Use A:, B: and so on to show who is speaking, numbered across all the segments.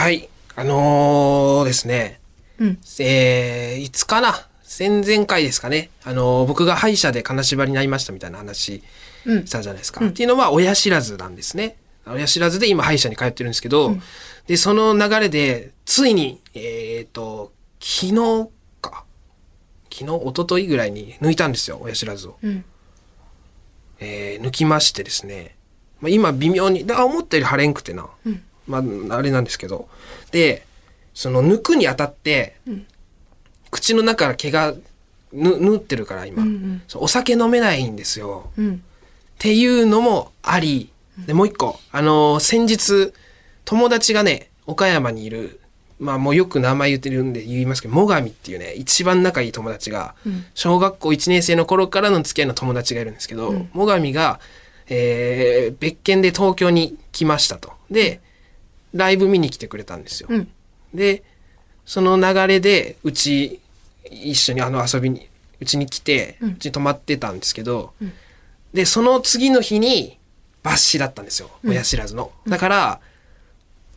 A: はい。あのーですね。
B: うん。
A: えー、いつかな前々回ですかね。あのー僕が歯医者で金縛りになりましたみたいな話
B: うん
A: したじゃないですか。っていうのは親知らずなんですね。親知らずで今歯医者に通ってるんですけど、で、その流れで、ついに、えっ、と、昨日か。昨日、一昨日ぐらいに抜いたんですよ、親知らずを。
B: うん。
A: えー抜きましてですね、まあ、今微妙に、だ思ったより腫れんくてな。まあ、あれなんですけど。で、その抜くにあたって、口の中から毛がぬ縫ってるから今、そうお酒飲めないんですよ。
B: うん。
A: っていうのもあり、で、もう一個、あのー先日、友達がね、岡山にいる、まあもうよく名前言ってるんで言いますけど、最上っていうね、一番仲いい友達が、小学校1年生の頃からの付き合いの友達がいるんですけど、最上が、えー別件で東京に来ましたと。で、ライブ見に来てくれたんですよ。
B: うん。
A: で、その流れで、うち、一緒にあの遊びに、うちに来て、うちに泊まってたんですけど、で、その次の日に、抜歯だったんですよ。親知らずの。だから、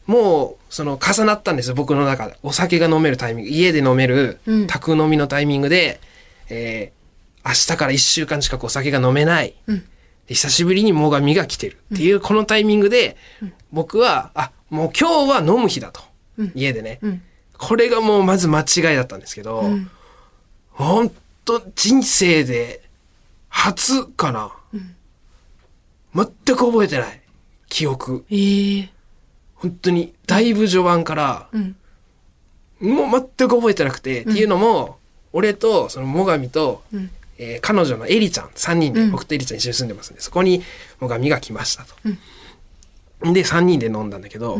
A: もう、その、重なったんですよ、僕の中で。お酒が飲めるタイミング、家で飲める
B: うん、
A: 宅飲みのタイミングで、えー、明日から一週間近くお酒が飲めない。
B: うん。
A: で久しぶりに最上が来てるっていうこのタイミングで、僕は、あ、もう今日は飲む日だと。家でね、
B: うん。
A: これがもうまず間違いだったんですけど、
B: ん
A: ほんと人生で初かな。全く覚えてない。記憶。
B: ええ
A: 本当に、だいぶ序盤から、
B: うん。
A: もう全く覚えてなくて、っていうのも、俺と、その、最上と、
B: ん
A: えー彼女のエリちゃん、3人で、
B: うん。
A: 僕とエリちゃん一緒に住んでますんで、そこに最上が来ましたと。で、3人で飲んだんだけど、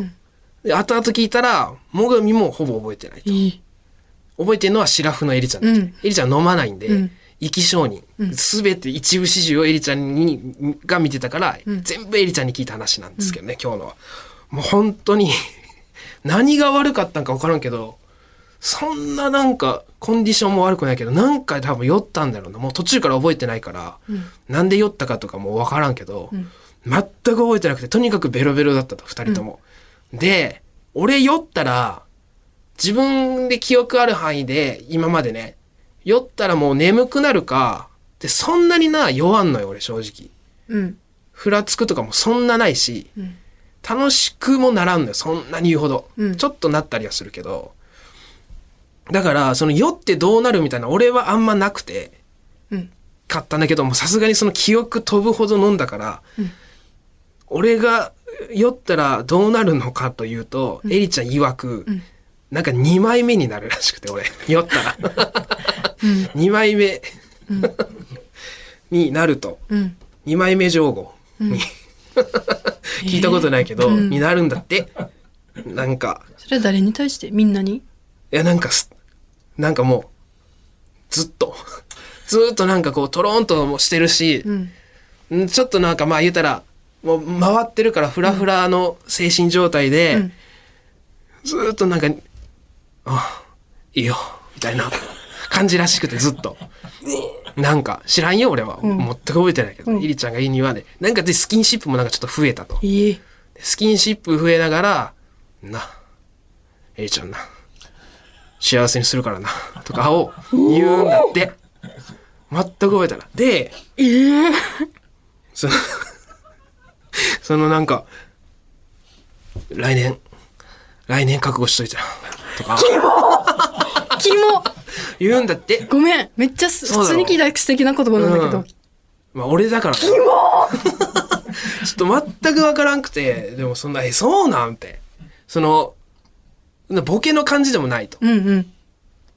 A: で後々聞いたら、最上もほぼ覚えてないと。
B: いい。
A: 覚えてるのはシラフのエリちゃんだけ、
B: うん。
A: エリちゃん飲まないんで、
B: うん。
A: 生き証人、すべて一部始終をエリちゃんに、が見てたから、全部エリちゃんに聞いた話なんですけどね、今日のは。もう本当に、何が悪かったんか分からんけど、そんななんか、コンディションも悪くないけど、なんか多分酔ったんだろうな。もう途中から覚えてないから、なんで酔ったかとかも分からんけど、全く覚えてなくて、とにかくベロベロだったと、二人とも。で、俺酔ったら、自分で記憶ある範囲で、今までね、酔ったらもう眠くなるか、で、そんなにな、酔わんのよ、俺正直。
B: うん。
A: ふらつくとかもそんなないし、楽しくもならんのよ、そんなに言うほど。
B: うん
A: ちょっとなったりはするけど。だから、その酔ってどうなるみたいな、俺はあんまなくて、
B: うん。
A: 買ったんだけども、さすがにその記憶飛ぶほど飲んだから、俺が酔ったらどうなるのかというと、エリちゃん曰く、なんか2枚目になるらしくて、俺、酔ったら。2枚目 になると、
B: うん。
A: 2枚目上後に、聞いたことないけど、になるんだって。なんか、
B: それは誰に対して？みんなに？
A: いや、なんかす、なんかもう、ずっと、ずーっとなんかこう、トロンともしてるし、
B: うん。
A: んちょっとなんかまあ言うたら、もう回ってるからフラフラの精神状態で、
B: うん
A: ずーっとなんか、あ、いいよ、みたいな感じらしくてずっと。なんか、知らんよ俺は。全く覚えてないけど、イリちゃんが言いにはね、なんかでスキンシップもなんかちょっと増えたと。
B: いい。
A: スキンシップ増えながら、な、エリちゃんな、幸せにするからな、とかを言うんだって。全く覚えたら。で、その、そのなんか、来年、来年覚悟しといたら、とか、
B: キモ
A: 言うんだって。
B: ごめん。めっちゃす
A: そうだろ
B: 普通に聞いたら素敵な言葉なんだけど。
A: うんまあ俺だから、ね。ちょっと全くわからんくて、でもそんな、え、そうなんて。その、ボケの感じでもないと。
B: うんうん。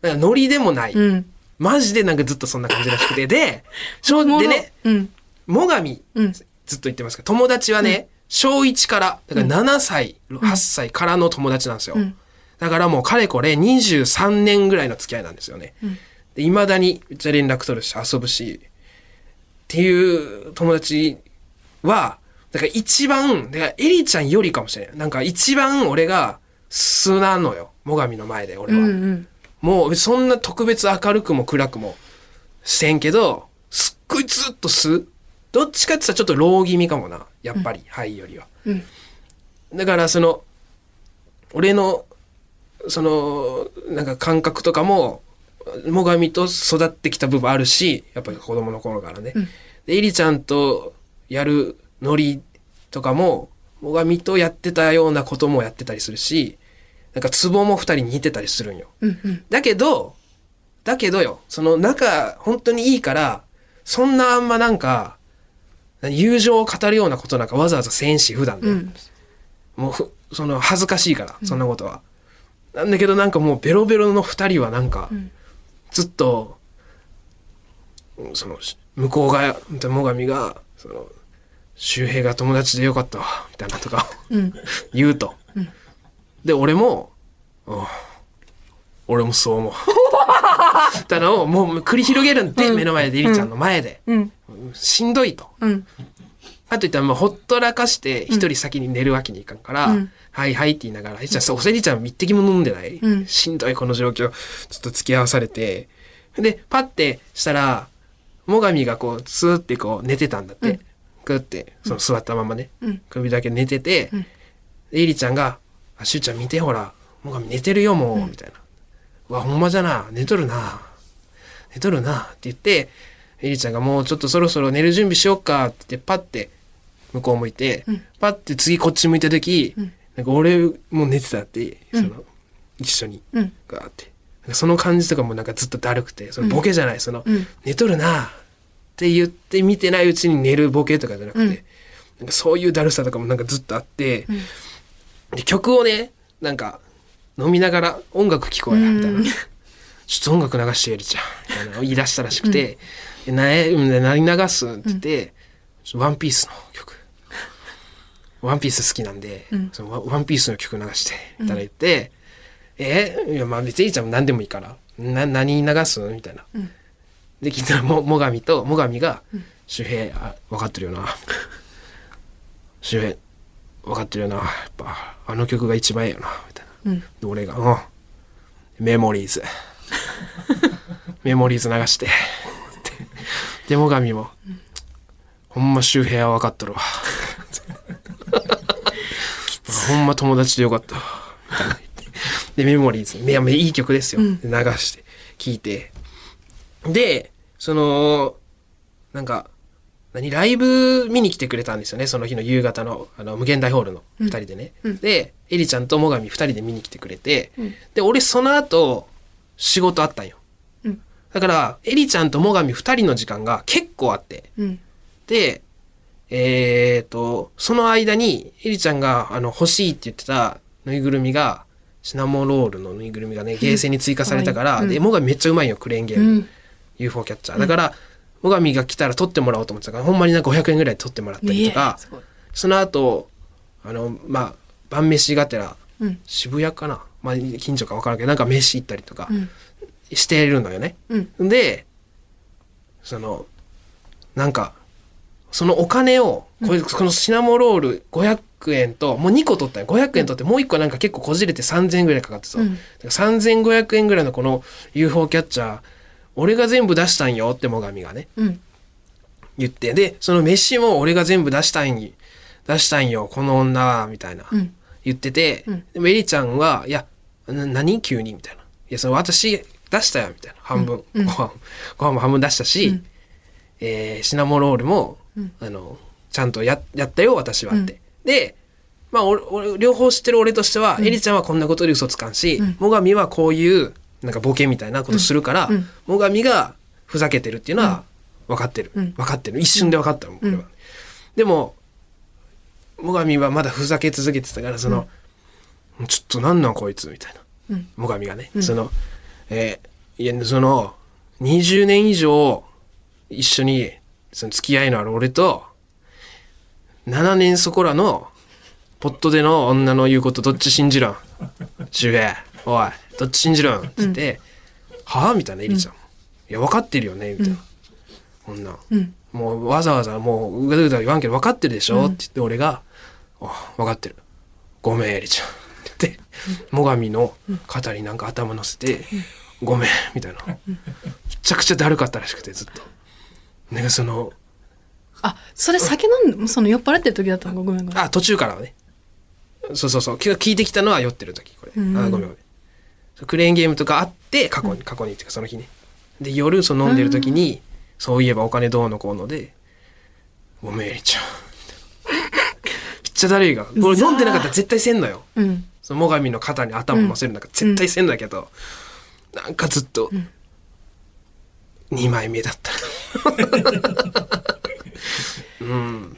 A: なんかノリでもない。
B: うん。
A: マジでなんかずっとそんな感じらしくて。で、小でね、
B: うん。
A: 最上、
B: うん。
A: ずっと言ってますけど、友達はね、小1から、だから7歳、8歳からの友達なんですよ。
B: ん
A: だからもうかれこれ23年ぐらいの付き合いなんですよね。で、未だにめっちゃ連絡取るし、遊ぶし、っていう友達は、だから一番、だからエリちゃんよりかもしれない。なんか一番俺が素なのよ。最上の前で俺は。
B: うんうん。
A: もうそんな特別明るくも暗くもしてんけど、すっごいずっと素どっちかって言ったらちょっとロー気味かもな。やっぱり、はいよりは。
B: うん
A: だからその、俺の、その、なんか感覚とかも、最上と育ってきた部分あるし、やっぱり子供の頃からね。で、エリちゃんとやるノリとかも、最上とやってたようなこともやってたりするし、なんかツボも二人似てたりするんよ。
B: うんうん。
A: だけど、だけどよ、その仲、本当にいいから、そんなあんまなんか、友情を語るようなことなんかわざわざせんし、普段で。
B: うん。
A: もうふ、その、恥ずかしいから、そんなことは。なんだけどなんかもうベロベロの二人はなんか、ずっと、うんその、し向こうが、最上が、その、周平が友達でよかったわ、みたいなとか、
B: うん。
A: 言うと。で、俺も、うん俺もそう思う。たのをもう繰り広げるんで、目の前で、りりちゃんの前で。
B: うん。
A: しんどいと。
B: うん。
A: あと言ったらもうほっとらかして一人先に寝るわけにいかんから、
B: うん
A: はいはいって言いながら、えじゃあおせりちゃん一滴も飲んでない、
B: うん
A: しんどいこの状況。ちょっと付き合わされて。で、パッてしたら、最上がこう、スーってこう寝てたんだって。グーって、その座ったままね。
B: うん
A: 首だけ寝てて、でえりちゃんが、あ、しゅうちゃん見てほら、最上寝てるよもう、みたいな。うわ、ほんまじゃな、寝とるな。寝とるなって言って、エリちゃんがもうちょっとそろそろ寝る準備しよっかって言って、パッて向こう向いて、パッて次こっち向いた時、なんか俺もう寝てたって、その、一緒に、
B: うん
A: ガーって。その感じとかもなんかずっとだるくて、そのボケじゃない、その、
B: ん
A: 寝とるなって言って見てないうちに寝るボケとかじゃなくて、
B: うん。
A: なんかそういうだるさとかもなんかずっとあって、で曲をね、なんか飲みながら音楽聴こうや、みたいな。
B: うん
A: ちょっと音楽流してやりちゃう、みたいな言い出したらしくて、でなえ、うん何流すって言って、ちょっとワンピースの曲。ワンピース好きなんで、そのワワンピースの曲流して、みたいな言って、えいや、まあ別にいいちゃんも何でもいいから、な、何流す？みたいな。で、聞いたらも、もがみと、もがみが、周平、あ、分かってるよな。周平、分かってるよな。やっぱ、あの曲が一番ええよな、みたいな。
B: うん。
A: で、俺が、うん。メモリーズ。メモリーズ流して。で、でもがみも、ほんま周平は分かっとるわ。ほんま友達でよかったで、メモリーズ。いや、いい曲ですよ。で流して、聴いて。で、その、なんか、何ライブ見に来てくれたんですよね。その日の夕方の、あの、無限大ホールの二人でね。で、エリちゃんと最上二人で見に来てくれて、で、俺その後、仕事あったんよ。
B: うん
A: だから、エリちゃんと最上二人の時間が結構あって、
B: うん。
A: で、えっ、と、その間に、エリちゃんが、あの、欲しいって言ってたぬいぐるみが、シナモロールのぬいぐるみがね、ゲーセンに追加されたから、
B: うん
A: で、最上めっちゃうまいよ、クレーンゲーム。
B: うん
A: UFO キャッチャー。だから、最上が来たら取ってもらおうと思ってたから、ほんまになんか500円ぐらい取ってもらったりとかその後、あの、まあ、晩飯がてら、
B: うん。
A: 渋谷かな？まあ、近所か分からんけど、なんか飯行ったりとか
B: うん。
A: してるのよね。
B: うん。
A: で、その、なんか、そのお金を、これこのシナモロール500円と、もう2個取ったよ。500円取って、もう1個なんか結構こじれて3000円ぐらいかかってさ。
B: うん
A: だから3500円ぐらいのこの UFO キャッチャー、俺が全部出したんよって最上がね、
B: うん。
A: 言って。で、その飯も俺が全部出したんよ、出したんよ、この女は、みたいな。
B: うん。
A: 言ってて、
B: うん
A: でもエリちゃんは、いや、な何急に？みたいな。いや、その私出したよ、みたいな。半分。
B: うん
A: ご飯、ご飯も半分出したし、
B: うん
A: えーシナモロールも、
B: うん
A: あの、ちゃんとややったよ、私はって。で、まあ俺、俺、両方知ってる俺としては、エリちゃんはこんなことで嘘つかんし、
B: うん
A: 最上はこういう、なんかボケみたいなことするから、
B: うん
A: 最上がふざけてるっていうのは分かってる。
B: うん
A: 分かってる。一瞬で分かったの、俺は。でも、最上はまだふざけ続けてたから、その、ちょっとなんなんこいつみたいな。
B: うん。
A: 最上がね、その、えーいや、その、20年以上一緒にその付き合いのある俺と、7年そこらの、ポットでの女の言うことどっち信じるん？周平、おい、どっち信じるんって言って、はあみたいな、エリちゃん。いや、分かってるよねみたいな。こんなん。
B: うん。
A: もうわざわざもううだうだ言わんけど分かってるでしょ、って言って俺が「あ分かってるごめんエリちゃん」って言って最上の肩になんか頭乗せて「ごめん」みたいなめちゃくちゃだるかったらしくてずっと。なんかその
B: あ、それ酒飲んで、その酔っ払ってる時だったのごめんごめん。
A: あ途中からはねそうそうそう。聞いてきたのは酔ってる時、これ。あ、ごめんごめん。クレーンゲームとかあって、過去に、過去にっていうかその日ね。で、夜、その飲んでる時に、そういえばお金どうのこうので、ごめん、エリちゃん。めっちゃだるいが。これ飲んでなかったら絶対せんのよ。
B: うん。
A: その最上の肩に頭乗せるんだから絶対せんだけど、なんかずっと、2枚目だった。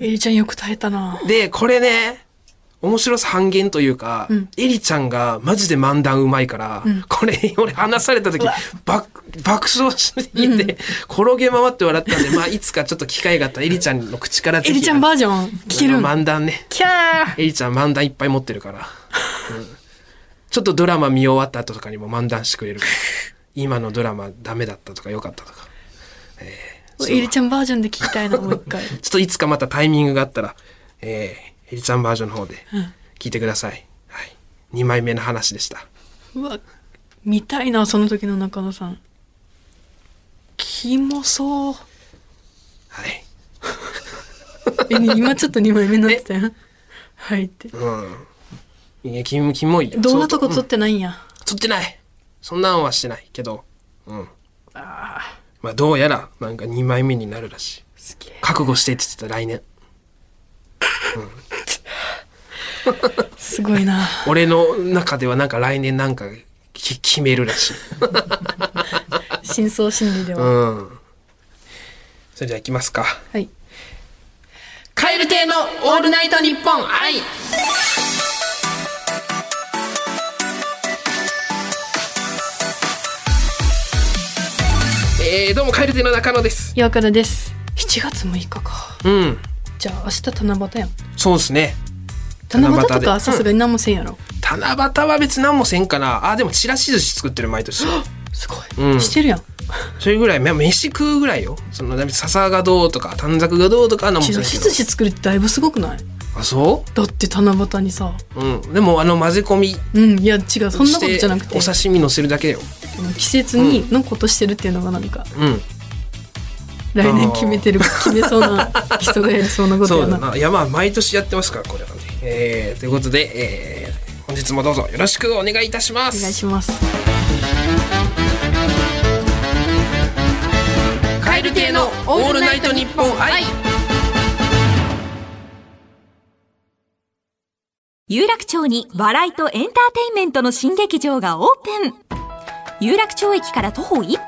B: エリちゃんよく耐えたな。
A: で、これね、面白さ半減というか、エリちゃんがマジで漫談うまいから、これ、俺話された時、爆、爆笑してて、転げ回って笑ったんで、まあ、いつかちょっと機会があったらエリちゃんの口から
B: エリちゃんバージョン聞ける
A: 漫談ね。
B: キャー。
A: エリちゃん漫談いっぱい持ってるから、うん。ちょっとドラマ見終わった後とかにも漫談してくれるから、今のドラマダメだったとか良かったとか。そう
B: エリちゃんバージョンで聞きたいな、もう一回。
A: ちょっといつかまたタイミングがあったら、えー、エリちゃんバージョンの方で聞いてください。はい。2枚目の話でした。
B: うわ、見たいな、その時の中野さん。キモそう。
A: はい。
B: 今ちょっと2枚目になってたやん。はいって。
A: うん。いや、キモキモいよ。
B: どんなとこ撮ってないんや。
A: 撮ってない。そんなんはしてないけど、うん。まあ、どうやら、なんか2枚目になるらしい。覚悟してって言ってた来年。
B: すごいな。
A: 俺の中ではなんか来年なんかき決めるらしい。
B: 深層心理では。
A: うん。それじゃあ行きますか。
B: はい。
A: カエル亭のオールナイトニッポン愛えー、どうもカエル亭の中野です。
B: 岩倉です。7月6日か。
A: うん。
B: じゃあ明日七夕やん。
A: そうですね。
B: 七夕とかさすがに何もせんやろ？
A: 七夕は別に何もせんかな。あ、でもちらし寿司作ってる毎年。
B: すごい。
A: うん
B: してるやん。
A: それぐらい、まあ飯食うぐらいよ。その、笹がどうとか、短冊がどうとかは何も
B: ちらし寿。司作るってだいぶすごくない？
A: あ、そ
B: だって七夕にさ。
A: ううん。でもあの混ぜ込み
B: うん、いや違う、そんなことじゃなくて
A: お、刺身乗せるだけよ。
B: 季節にのことしてるっていうのが何か、
A: うん。
B: 来年決めてる、決めそうな人がやりそうなことやな。
A: そうだな。いや、まあ、毎年やってますから、これはね。えー、ということで、えー、本日もどうぞよろしくお願いいたします。
B: お願いします。
A: カエル亭のオールナイトニッポン愛。
C: 有楽町に笑いとエンターテインメントの新劇場がオープン有楽町駅から徒歩1分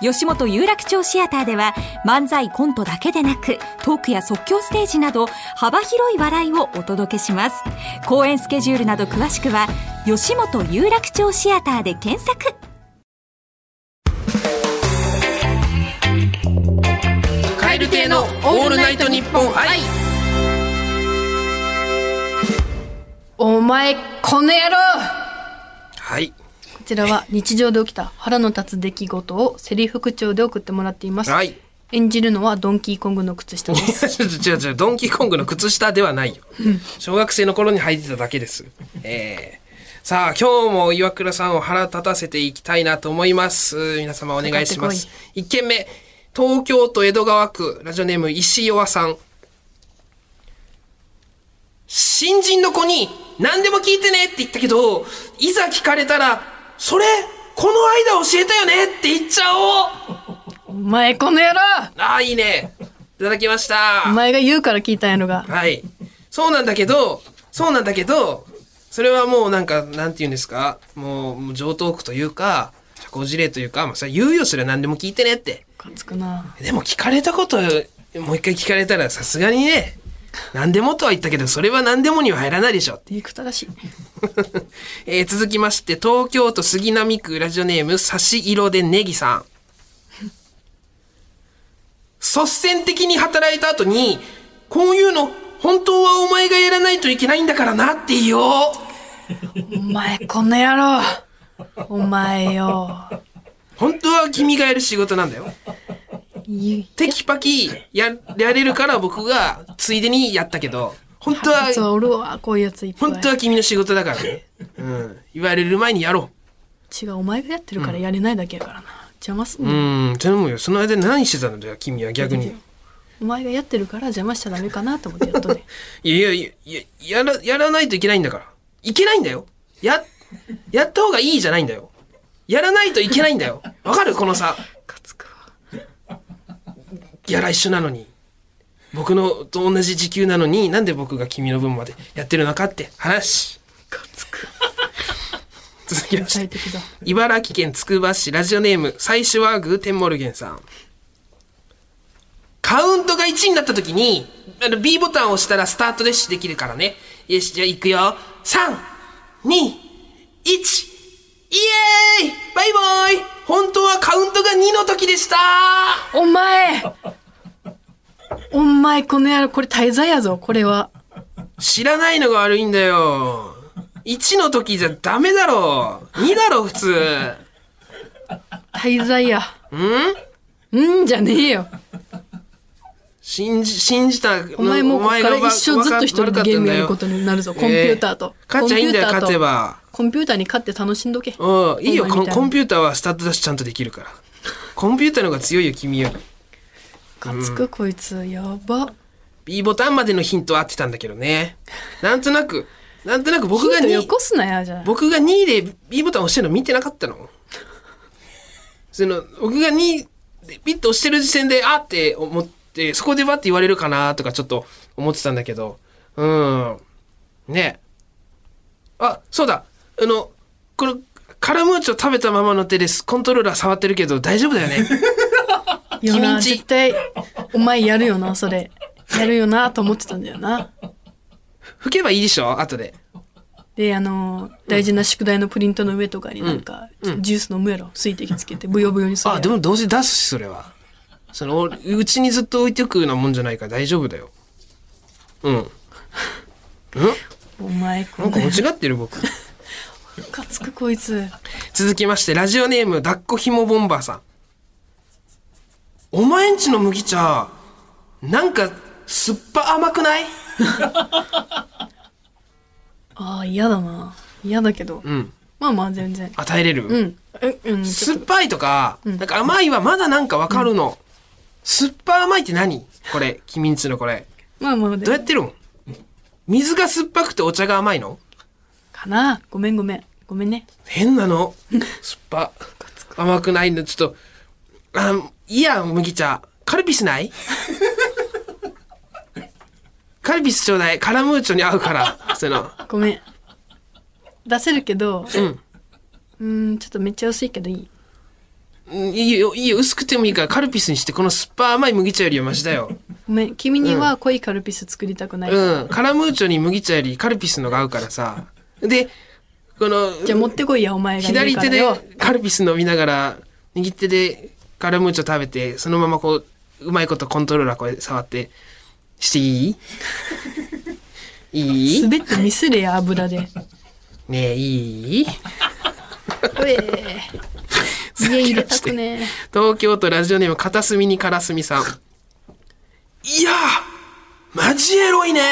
C: 吉本有楽町シアターでは漫才コントだけでなくトークや即興ステージなど幅広い笑いをお届けします公演スケジュールなど詳しくは吉本有楽町シアターで検索
A: カエル亭のオールナイトニッポン愛。
B: お前、この野郎
A: はい。
B: こちらは日常で起きた腹の立つ出来事をセリフ口調で送ってもらっています。
A: はい。
B: 演じるのはドンキーコングの靴下です。
A: ちょちょちょ、ドンキーコングの靴下ではないよ。小学生の頃に履いてただけです。えー、さあ、今日も岩倉さんを腹立たせていきたいなと思います。皆様お願いします
B: かか。
A: 一件目、東京都江戸川区、ラジオネーム石岩さん。新人の子に何でも聞いてねって言ったけど、いざ聞かれたら、それ、この間教えたよねって言っちゃおう
B: お前、この野郎
A: ああ、いいね。いただきました。
B: お前が言うから聞いたんやろが。
A: はい。そうなんだけど、そうなんだけど、それはもうなんか、なんて言うんですか？もう、もう上等句というか、社交辞令というか、まあ、それ言うよ、それは何でも聞いてねって。
B: かつくな。
A: でも聞かれたこと、もう一回聞かれたらさすがにね、何でもとは言ったけど、それは何でもには入らないでしょって。
B: 憎たらしい。
A: えー続きまして、東京都杉並区ラジオネーム、差し色でネギさん。率先的に働いた後に、こういうの、本当はお前がやらないといけないんだからなって言おう。
B: お前、この野郎お前よ。
A: 本当は君がやる仕事なんだよ。
B: い
A: テキパキや、やれるから僕がついでにやったけど、本当は、
B: そう、おるわ、こういうやついっぱい。
A: 本当は君の仕事だからね。うん。言われる前にやろ
B: 違う、お前がやってるからやれないだけやからな。邪魔すん
A: う。ん。頼むよ。その間何してたの？だよ、君は逆に。
B: お前がやってるから邪魔しちゃダメかなと思ってやっとね。
A: いやいやいや、やら、やらないといけないんだから。いけないんだよ。や、やった方がいいじゃないんだよ。やらないといけないんだよ。わかる？このさ、
B: かつくわ
A: ギャラ一緒なのに。僕のと同じ時給なのに、なんで僕が君の分までやってるのかって話。
B: むかつく。
A: 続きまして。茨城県つくば市ラジオネーム最初はグーテンモルゲンさん。カウントが1になった時にあの B ボタンを押したらスタートでしできるからね。よしじゃあいくよ。321イエーイ！バイバイ！本当はカウントが2の時でした。
B: お前お前この野郎これ滞在やぞこれは。
A: 知らないのが悪いんだよ。1の時じゃダメだろ。2だろ普通。
B: 滞在や。
A: うん？
B: うんじゃねえよ。
A: 信じ、信じた。
B: お前もうこっから
A: わ
B: 一生ずっと一人でゲームやることになるぞ。コンピューターと、
A: 勝っちゃいいんだよ、勝てば。
B: コンピューターに勝って楽しんどけ。
A: うん、いいよ、コンピューターはスタートダッシュちゃんとできるから。コンピューターの方が強いよ、君より。
B: かつくこいつやば
A: B ボタンまでのヒントは合ってたんだけどね。なんとなく、なんとなく僕が
B: ヒントよ
A: 2、
B: こすなやじゃあ
A: 僕が2で B ボタン押してるの見てなかったの その、僕が2でピッと押してる時点で、あって思って、そこでバッて言われるかなとかちょっと思ってたんだけど、うん。ねあ、そうだ。あの、この、カラムーチョ食べたままの手です。コントローラー触ってるけど大丈夫だよね。
B: いやな絶対お前やるよなそれやるよなと思ってたんだよな
A: 吹けばいいでしょ後で。
B: であの大事な宿題のプリントの上とかになんか、ジュース飲むやろ水滴つけてブヨブヨにするや
A: あ、
B: ろ
A: でもどうせ出すし、それは。その、うちにずっと置いておくようなもんじゃないから大丈夫だよ。うん。うん？
B: お前こ
A: なんか
B: の
A: 間違ってる僕。
B: かつくこいつ
A: 続きまして、ラジオネーム、抱っこひもボンバーさん。お前んちの麦茶、なんか、酸っぱ甘くない？
B: ああ嫌だな。嫌だけど、
A: うん。
B: まあまあ全然。
A: 与えれる、
B: うん。えうん。
A: 酸っぱいとか、なんか甘いはまだなんかわかるの。酸っぱ甘いって何？これ、君んちのこれ。
B: まあまあで。
A: どうやってるん？水が酸っぱくてお茶が甘いの？
B: かな。ごめんごめん。ごめんね。
A: 変なの。酸っぱ。甘くないの。ちょっと、あ、いいや、麦茶。カルピスない？カルピスちょうだい。カラムーチョに合うから。そういうの。
B: ごめん出せるけど
A: うん。
B: うんちょっとめっちゃ薄いけどいい
A: うんいいよ、いいよ。薄くてもいいからカルピスにして、この酸っぱ甘い麦茶よりはマシだよ。
B: ごめん君には濃いカルピス作りたくない、
A: うん。カラムーチョに麦茶よりカルピスのが合うからさ。で、この、
B: じゃあ持ってこいやお前がい
A: 左手でカルピス飲みながら、右手でカラムーチョ食べて、そのままこう、うまいことコントローラーこう触って、していい？いい？
B: 滑ってミスれや油で。
A: ねえ、いい？
B: おえ家入れたくね
A: 東京都ラジオネーム片隅にからすみさん。いやーマジエロいね。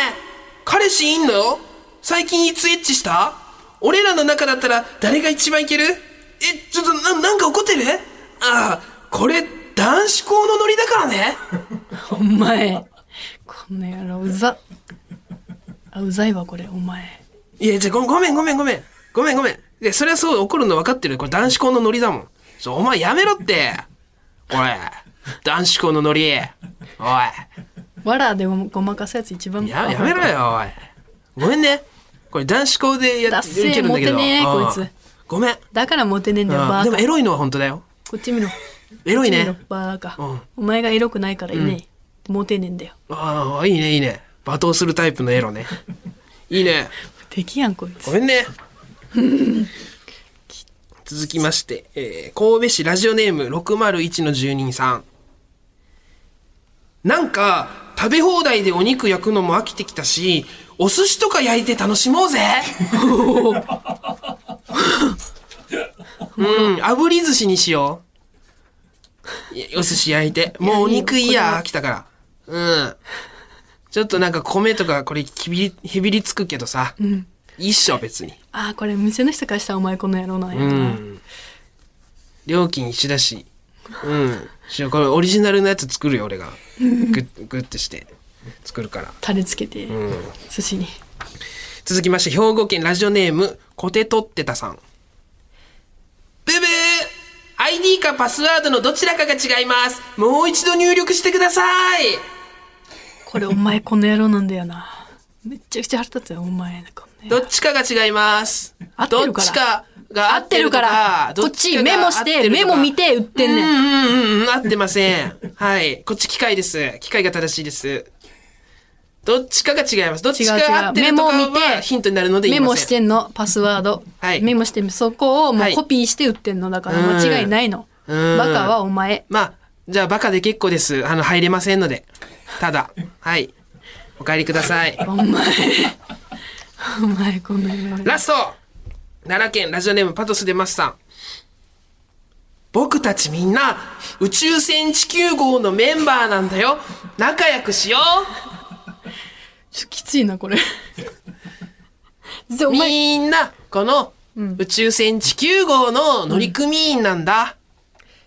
A: 彼氏いんの？最近いつエッチした？俺らの中だったら誰が一番いける？え、ちょっとな、なんか怒ってる？ああ、これ男子校のノリだからね
B: お前この野郎うざあうざいわこれお前
A: いや、じゃあごごめんごめんごめん。ごめんごめん。で、それはそう怒るの分かってる。これ男子校のノリだもん。そうお前やめろって。おい。男子校のノリ。おい。
B: わらでごごまかすやつ一番
A: や、やめろよ、おい。ごめんね。これ男子校でやってるんだけど。
B: モテねえこいつ
A: ごめん。
B: だからモテねえんだよ
A: あ
B: バカ
A: あでもエロいのは本当だよ。
B: こっち見ろ
A: エロいね。
B: バカ、
A: うん
B: お前がエロくないからいね、モテねえんだよ
A: ああ、いいね、いいね。罵倒するタイプのエロね。いいね。
B: 敵やんこいつ
A: ごめんね。続きまして、えー神戸市ラジオネーム601の住人さん。なんか、食べ放題でお肉焼くのも飽きてきたし、お寿司とか焼いて楽しもうぜ うん、炙り寿司にしよう。お寿司焼いて。もうお肉いいや、飽きたから。うん。ちょっとなんか米とかこれきびり、へびりつくけどさ。いいっしょ、別に。
B: ああこれ店の人からしたらお前この野郎なんや
A: う
B: な、
A: ん。料金一緒だし。うん。しこれオリジナルのやつ作るよ、俺が。グッ、グッてして。作るから。
B: タレつけて、
A: うん。
B: 寿司に
A: 続きまして、兵庫県ラジオネーム、コテトってたさん。ブブー !ID かパスワードのどちらかが違います。もう一度入力してください。
B: これお前この野郎なんだよな。めっちゃくちゃ腹立つよ、お前。
A: どっちかが違います。
B: 合ってるから
A: どっちかが合
B: 合ってるから、こっちメモして、メモ見て売ってんねん。
A: うんうんうん、合ってません。はい。こっち機械です。機械が正しいです。どっちかが違います。どっちかが合ってるとかは
B: て
A: ヒントになるので言
B: メモ
A: いません。
B: してんの、パスワード。
A: はい
B: メモしてんそこをも
A: はい
B: うコピーして売ってんの。だから間違いないの。
A: うん
B: バカはお前。
A: まあ、じゃあバカで結構です。あの、入れませんので。ただ、はい。お帰りください。
B: お前。お前この野郎。
A: ラスト奈良県ラジオネームパトスデマスさん。僕たちみんな宇宙船地球号のメンバーなんだよ。仲良くしよ
B: ちょきついな、これ。
A: みんな、この宇宙船地球号の乗組員なんだ。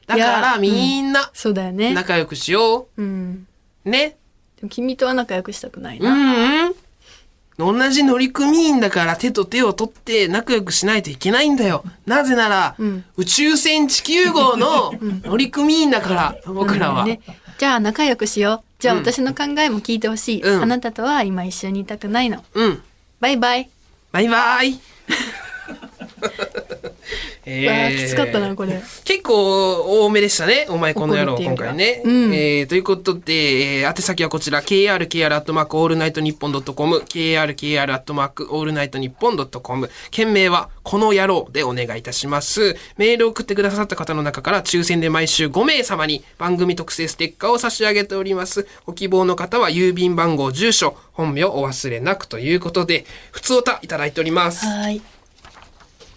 A: だから
B: いや
A: みんな
B: そうだよね。
A: 仲良くしよ
B: うん。
A: う。ね。
B: でも君とは仲良くしたくないうな。
A: んうん。同じ乗組員だから手と手を取って仲良くしないといけないんだよ。なぜなら、宇宙船地球号の乗組員だから、僕らは。
B: ね、じゃあ仲良くしよう。じゃあ私の考えも聞いてほしい、
A: うん
B: あなたとは今一緒にいたくないの。
A: うん。
B: バイバイ。
A: バイバイ。
B: うわあきつかったな、これ。
A: 結構多めでしたね。お前この野郎、今回ね。
B: うん
A: えーということで、えー宛先はこちら、krkr アットマークオールナイトニッポンドットコム、krkr アットマークオールナイトニッポンドットコム、件名はこの野郎でお願いいたします。メールを送ってくださった方の中から抽選で毎週5名様に番組特製ステッカーを差し上げております。ご希望の方は郵便番号、住所、本名お忘れなくということで、普通歌いただいております。
B: はい。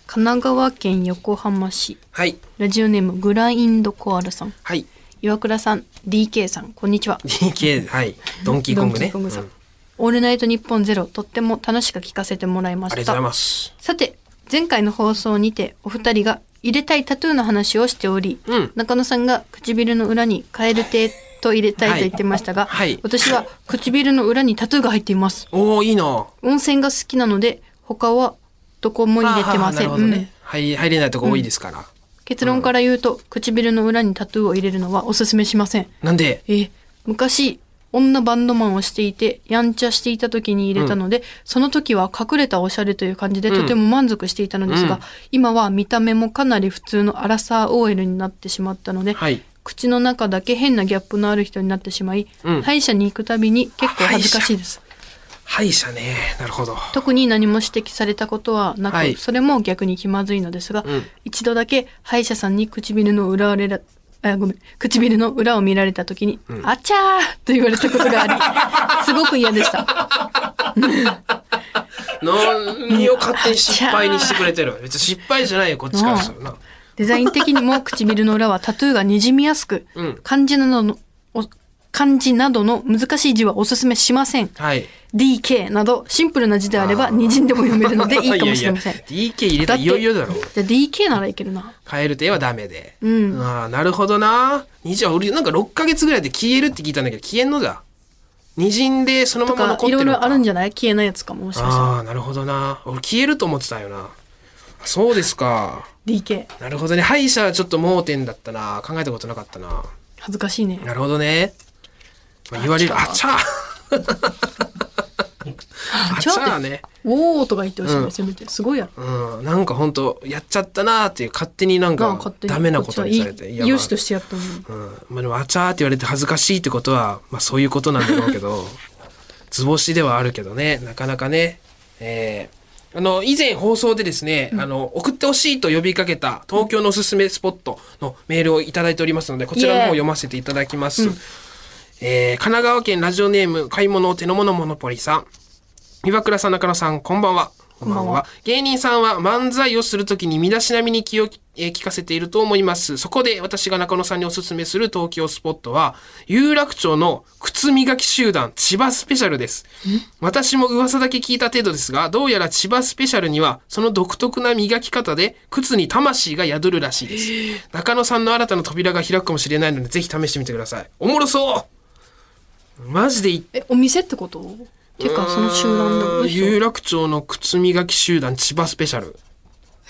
B: 神奈川県横浜市。
A: はい。
B: ラジオネームグラインドコアルさん。
A: はい。
B: 岩倉さん、DK さん、こんにちは。
A: DK、はい。ドンキーコングね。
B: ドンキーコングさん
A: うん
B: オールナイトニッポンゼロ、とっても楽しく聞かせてもらいました。
A: ありがとうございます。
B: さて、前回の放送にてお二人が入れたいタトゥーの話をしており、
A: うん
B: 中野さんが唇の裏にカエル亭と入れたいと言ってましたが、
A: はいはい
B: 私は唇の裏にタトゥーが入っています。
A: おー、いいな。
B: 温泉が好きなので、他はどこも入れてません。
A: はね
B: うん
A: 入入れないとこ多いですから。
B: 結論から言うと、唇の裏にタトゥーを入れるのはおすすめしません。
A: なんで、
B: え昔女バンドマンをしていてやんちゃしていた時に入れたので、その時は隠れたおしゃれという感じでとても満足していたのですが、
A: うん
B: 今は見た目もかなり普通のアラサー OL になってしまったので、
A: はい。
B: 口の中だけ変なギャップのある人になってしまい、
A: うん
B: 歯医者に行くたびに結構恥ずかしいです。
A: 歯医者ね。なるほど。
B: 特に何も指摘されたことはなく、
A: はい
B: それも逆に気まずいのですが、
A: うん
B: 一度だけ歯医者さんに唇の裏をれらあごめん唇の裏を見られた時に「あちゃー!」と言われたことがあり すごく嫌でした
A: 何を勝手に失敗にしてくれてる？別に失敗じゃないよ、こっちからしたらな。
B: デザイン的にも唇の裏はタトゥーがにじみやすく、
A: うん
B: 漢字などのお漢字などの難しい字はおすすめしません
A: はい。
B: DK などシンプルな字であればにじんでも読めるのでいいかもしれません
A: いやいや DK 入れたらいよいよだろ。
B: じゃあ DK ならいけるな
A: カエル亭はダメで。
B: うん
A: ああ、なるほどな。にじゃ俺なんか6ヶ月ぐらいで消えるって聞いたんだけど、消えんのだ。にじんでそのま
B: と
A: ま残ってるのか。
B: かいろいろあるんじゃない？消えないやつかももしかしたら
A: ああ、なるほどな。俺消えると思ってたよな。そうですか。
B: DK
A: なるほどね。歯医者はちょっと盲点だったな。考えたことなかったな。
B: 恥ずかしいね
A: なるほどね。まあ、言われる。あちゃあちゃね。
B: おーとか言ってほしいね、
A: うん
B: せめてすごいやろ
A: うん。なんか本当やっちゃったなーっていう勝手になんかダメなことにされて。
B: こっちはい
A: や
B: 良しとしてやったのに
A: うん。まあでも、あちゃーって言われて恥ずかしいってことは、まあそういうことなんだろうけど、図星ではあるけどね、なかなかね、えーあの、以前放送でですね、あの、送ってほしいと呼びかけた東京のおすすめスポットのメールをいただいておりますので、こちらの方を読ませていただきます。えー神奈川県ラジオネーム買い物手の物モノポリさん。岩倉さん、中野さん、こんばんは。こんばんは。芸人さんは漫才をするときに身だしなみに気を、えー聞かせていると思います。そこで私が中野さんにおすすめする東京スポットは、有楽町の靴磨き集団千葉スペシャルです。私も噂だけ聞いた程度ですが、どうやら千葉スペシャルには、その独特な磨き方で、靴に魂が宿るらしいです。中野さんの新たな扉が開くかもしれないので、ぜひ試してみてください。おもろそうマジでい
B: えお店ってこと？てかその集団だ
A: うーん有楽町の靴磨き集団千葉スペシャル。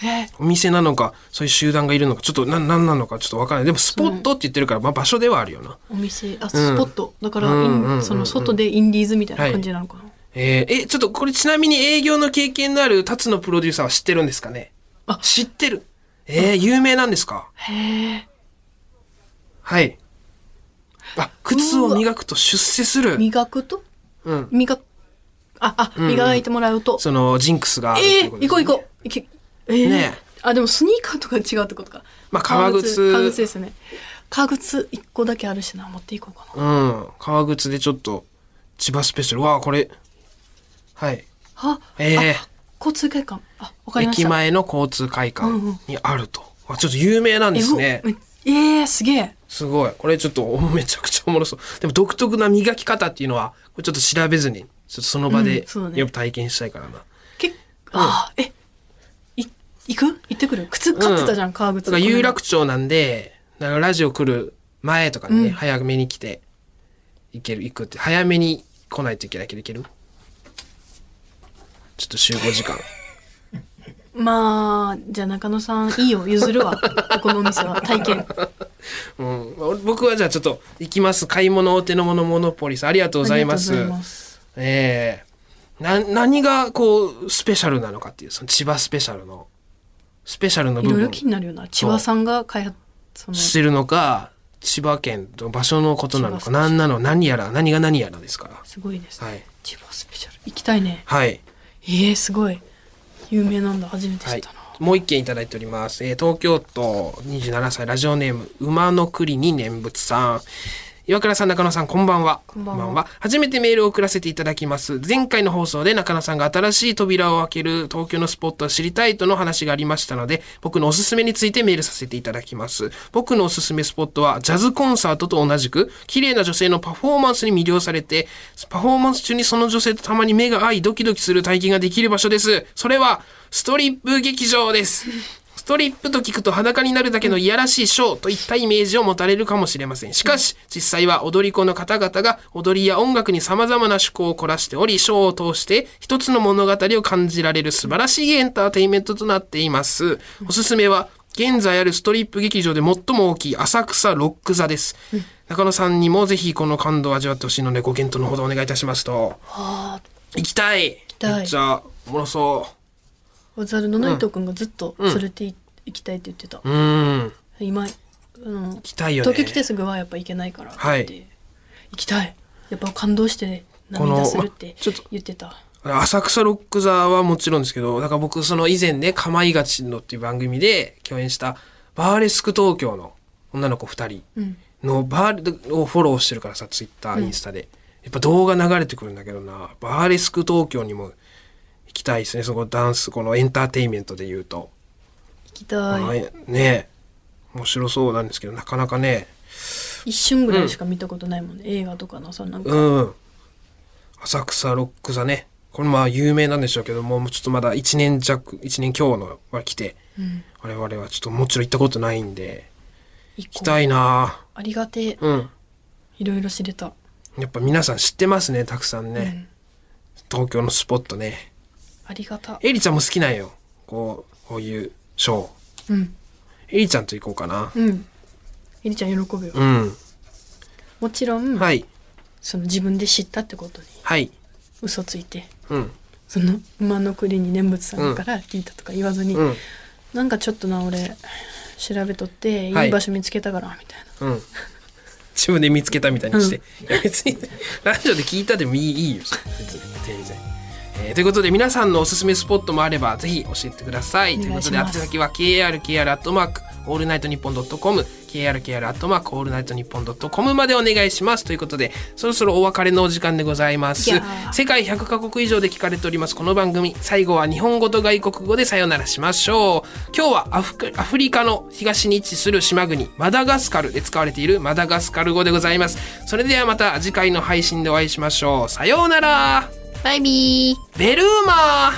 B: え？
A: お店なのか、そういう集団がいるのか、ちょっとな、なんなのかちょっとわからない。でもスポットって言ってるから、まあ場所ではあるよな。
B: お店。あスポット、だから、
A: うん
B: イン
A: うんうんうん。
B: その外でインディーズみたいな感じなのかな、
A: えーえ、ちょっとこれちなみに営業の経験のある辰野プロデューサーは知ってるんですかね？
B: あ。
A: 知ってる。えー、有名なんですか？
B: へえ
A: はい。あ、靴を磨くと出世する。
B: 磨くと？
A: うん。
B: 磨くああ、磨いてもらうと？
A: その、ジンクスがあるって
B: ええ
A: いうことですね。
B: 行こう行こう。行け。えー。
A: ね
B: あでもスニーカーとか違うってことか。
A: まあ革靴。
B: 革靴ですよね。革靴一個だけあるしな。持っていこうかな。
A: うん。革靴でちょっと、千葉スペシャル。わあ、これ。はい。
B: あ
A: ええ
B: あ交通会館。あわかりました。
A: 駅前の交通会館
B: うんうん。
A: にあると。あ、ちょっと有名なんですね。
B: えええー、すげえ
A: すごい。これちょっとお めちゃくちゃおもろそう。でも独特な磨き方っていうのは、これちょっと調べずに、ちょっとその場
B: う
A: で
B: うだね。
A: よく体験したいからな。
B: けあーえい行く？行ってくる？靴買ってたじゃん、革靴。
A: 有楽町なんで、だからラジオ来る前とかにね、
B: うん。
A: 早めに来て、行ける、行くって、早めに来ないといけないけど、行ける？ちょっと集合時間。
B: まあじゃあ中野さんいいよ。譲るわ。ここのお店は。体験
A: うん、僕はじゃあちょっと行きます。買い物お手の物モノポリス。ありがとうございます。
B: ます。
A: ええ。な、何がこう、スペシャルなのかっていう、その千葉スペシャルの、スペシャルの部分。
B: いろいろ気になるよな。千葉さんが開発
A: してるのか、千葉県の場所のことなのか、何なの、何やら、何が何やらですか？ら。
B: すごいです。ね、
A: はい。
B: 千葉スペシャル。行きたいね。
A: はい。
B: えー、すごい。有名なんだ。初めて知
A: はい
B: った。な、。
A: もう一件いただいております。えー東京都27歳ラジオネーム、馬の栗に念仏さん。岩倉さん、中野さん、こんばんは。こ
B: んばんは
A: 初めてメールを送らせていただきます。前回の放送で中野さんが新しい扉を開ける東京のスポットを知りたいとの話がありましたので、僕のおすすめについてメールさせていただきます。僕のおすすめスポットは、ジャズコンサートと同じく、綺麗な女性のパフォーマンスに魅了されて、パフォーマンス中にその女性とたまに目が合い、ドキドキする体験ができる場所です。それは、ストリップ劇場です。ストリップと聞くと裸になるだけのいやらしいショーといったイメージを持たれるかもしれません。しかし、実際は踊り子の方々が踊りや音楽に様々な趣向を凝らしており、ショーを通して一つの物語を感じられる素晴らしいエンターテインメントとなっています。おすすめは、現在あるストリップ劇場で最も大きい浅草ロック座です。中野さんにもぜひこの感動を味わってほしいのでご検討のほどお願いいたしますと。
B: あ
A: 行きたい
B: きたい
A: めっちゃおもろそ
B: あザルの内藤君がずっと連れてい行きたいって言ってた、
A: う。うん。
B: 今あの
A: 行きたいよね。
B: 東京来てすぐはやっぱ行けないからって、
A: はい
B: 行きたいやっぱ感動して涙するって
A: まちょっと
B: 言ってた
A: 浅草ロック座はもちろんですけど、だから僕その以前ね、かまいがちのっていう番組で共演したバーレスク東京の女の子二人
B: うん
A: のバーレをフォローしてるからさ、ツイッター、インスタで。やっぱ動画流れてくるんだけどな、バーレスク東京にも行きたいですね、そこダンス、このエンターテインメントで言うと。
B: 行きたい、
A: はい。ね。面白そうなんですけど、なかなかね、
B: 一瞬ぐらいしか見たことないもんね、映画とかのさなんか、
A: うん。浅草ロック座ね。これまあ有名なんでしょうけども、ちょっとまだ1年弱、1年強のは来て、
B: うん、
A: 我々はちょっともちろん行ったことないんで、
B: 行
A: きたいな。
B: ありがてえ。
A: うん。
B: いろいろ知れた、
A: やっぱ皆さん知ってますね、たくさんね。
B: うん、
A: 東京のスポットね。
B: ありがた
A: エリちゃんも好きなんよ。こう、こういうショー。
B: うん
A: エリちゃんと行こうかな。
B: うんエリちゃん喜ぶよ、
A: うん。
B: もちろん、
A: はい。
B: その自分で知ったってことに
A: はい。
B: 嘘ついて
A: うん。
B: その馬の栗に念仏さんから聞いたとか言わずに、
A: うん。
B: なんかちょっとな俺調べとってい
A: はい
B: い場所見つけたからみたいな、
A: うん。自分で見つけたみたいにして。いや別に、ラジオで聞いたでもいいいいよ。別に全然。えーということで皆さんのおすすめスポットもあればぜひ教えてください。ということで、宛先は krkr アットマークオールナイトニッポンドットコム krkr アットマークオールナイトニッポンドットコムまでお願いします。ということで、そろそろお別れのお時間でございます世界100カ国以上で聞かれておりますこの番組。最後は日本語と外国語でさよならしましょう。今日はアフアフリカの東に位置する島国、マダガスカルで使われているマダガスカル語でございます。それではまた次回の配信でお会いしましょう。さようなら
B: バイビー。
A: ベルーマ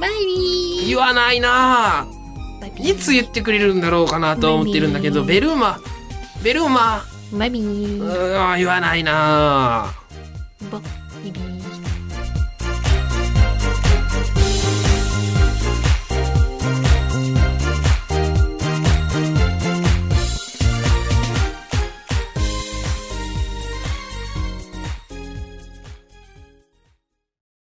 B: バイビ
A: ー。言わないな。
B: ーバイビ
A: いつ言ってくれるんだろうかなと思ってるんだけど、ベルーマベルーマ
B: ー。バイビ
A: う
B: ー
A: ーん言わないな
B: バイビー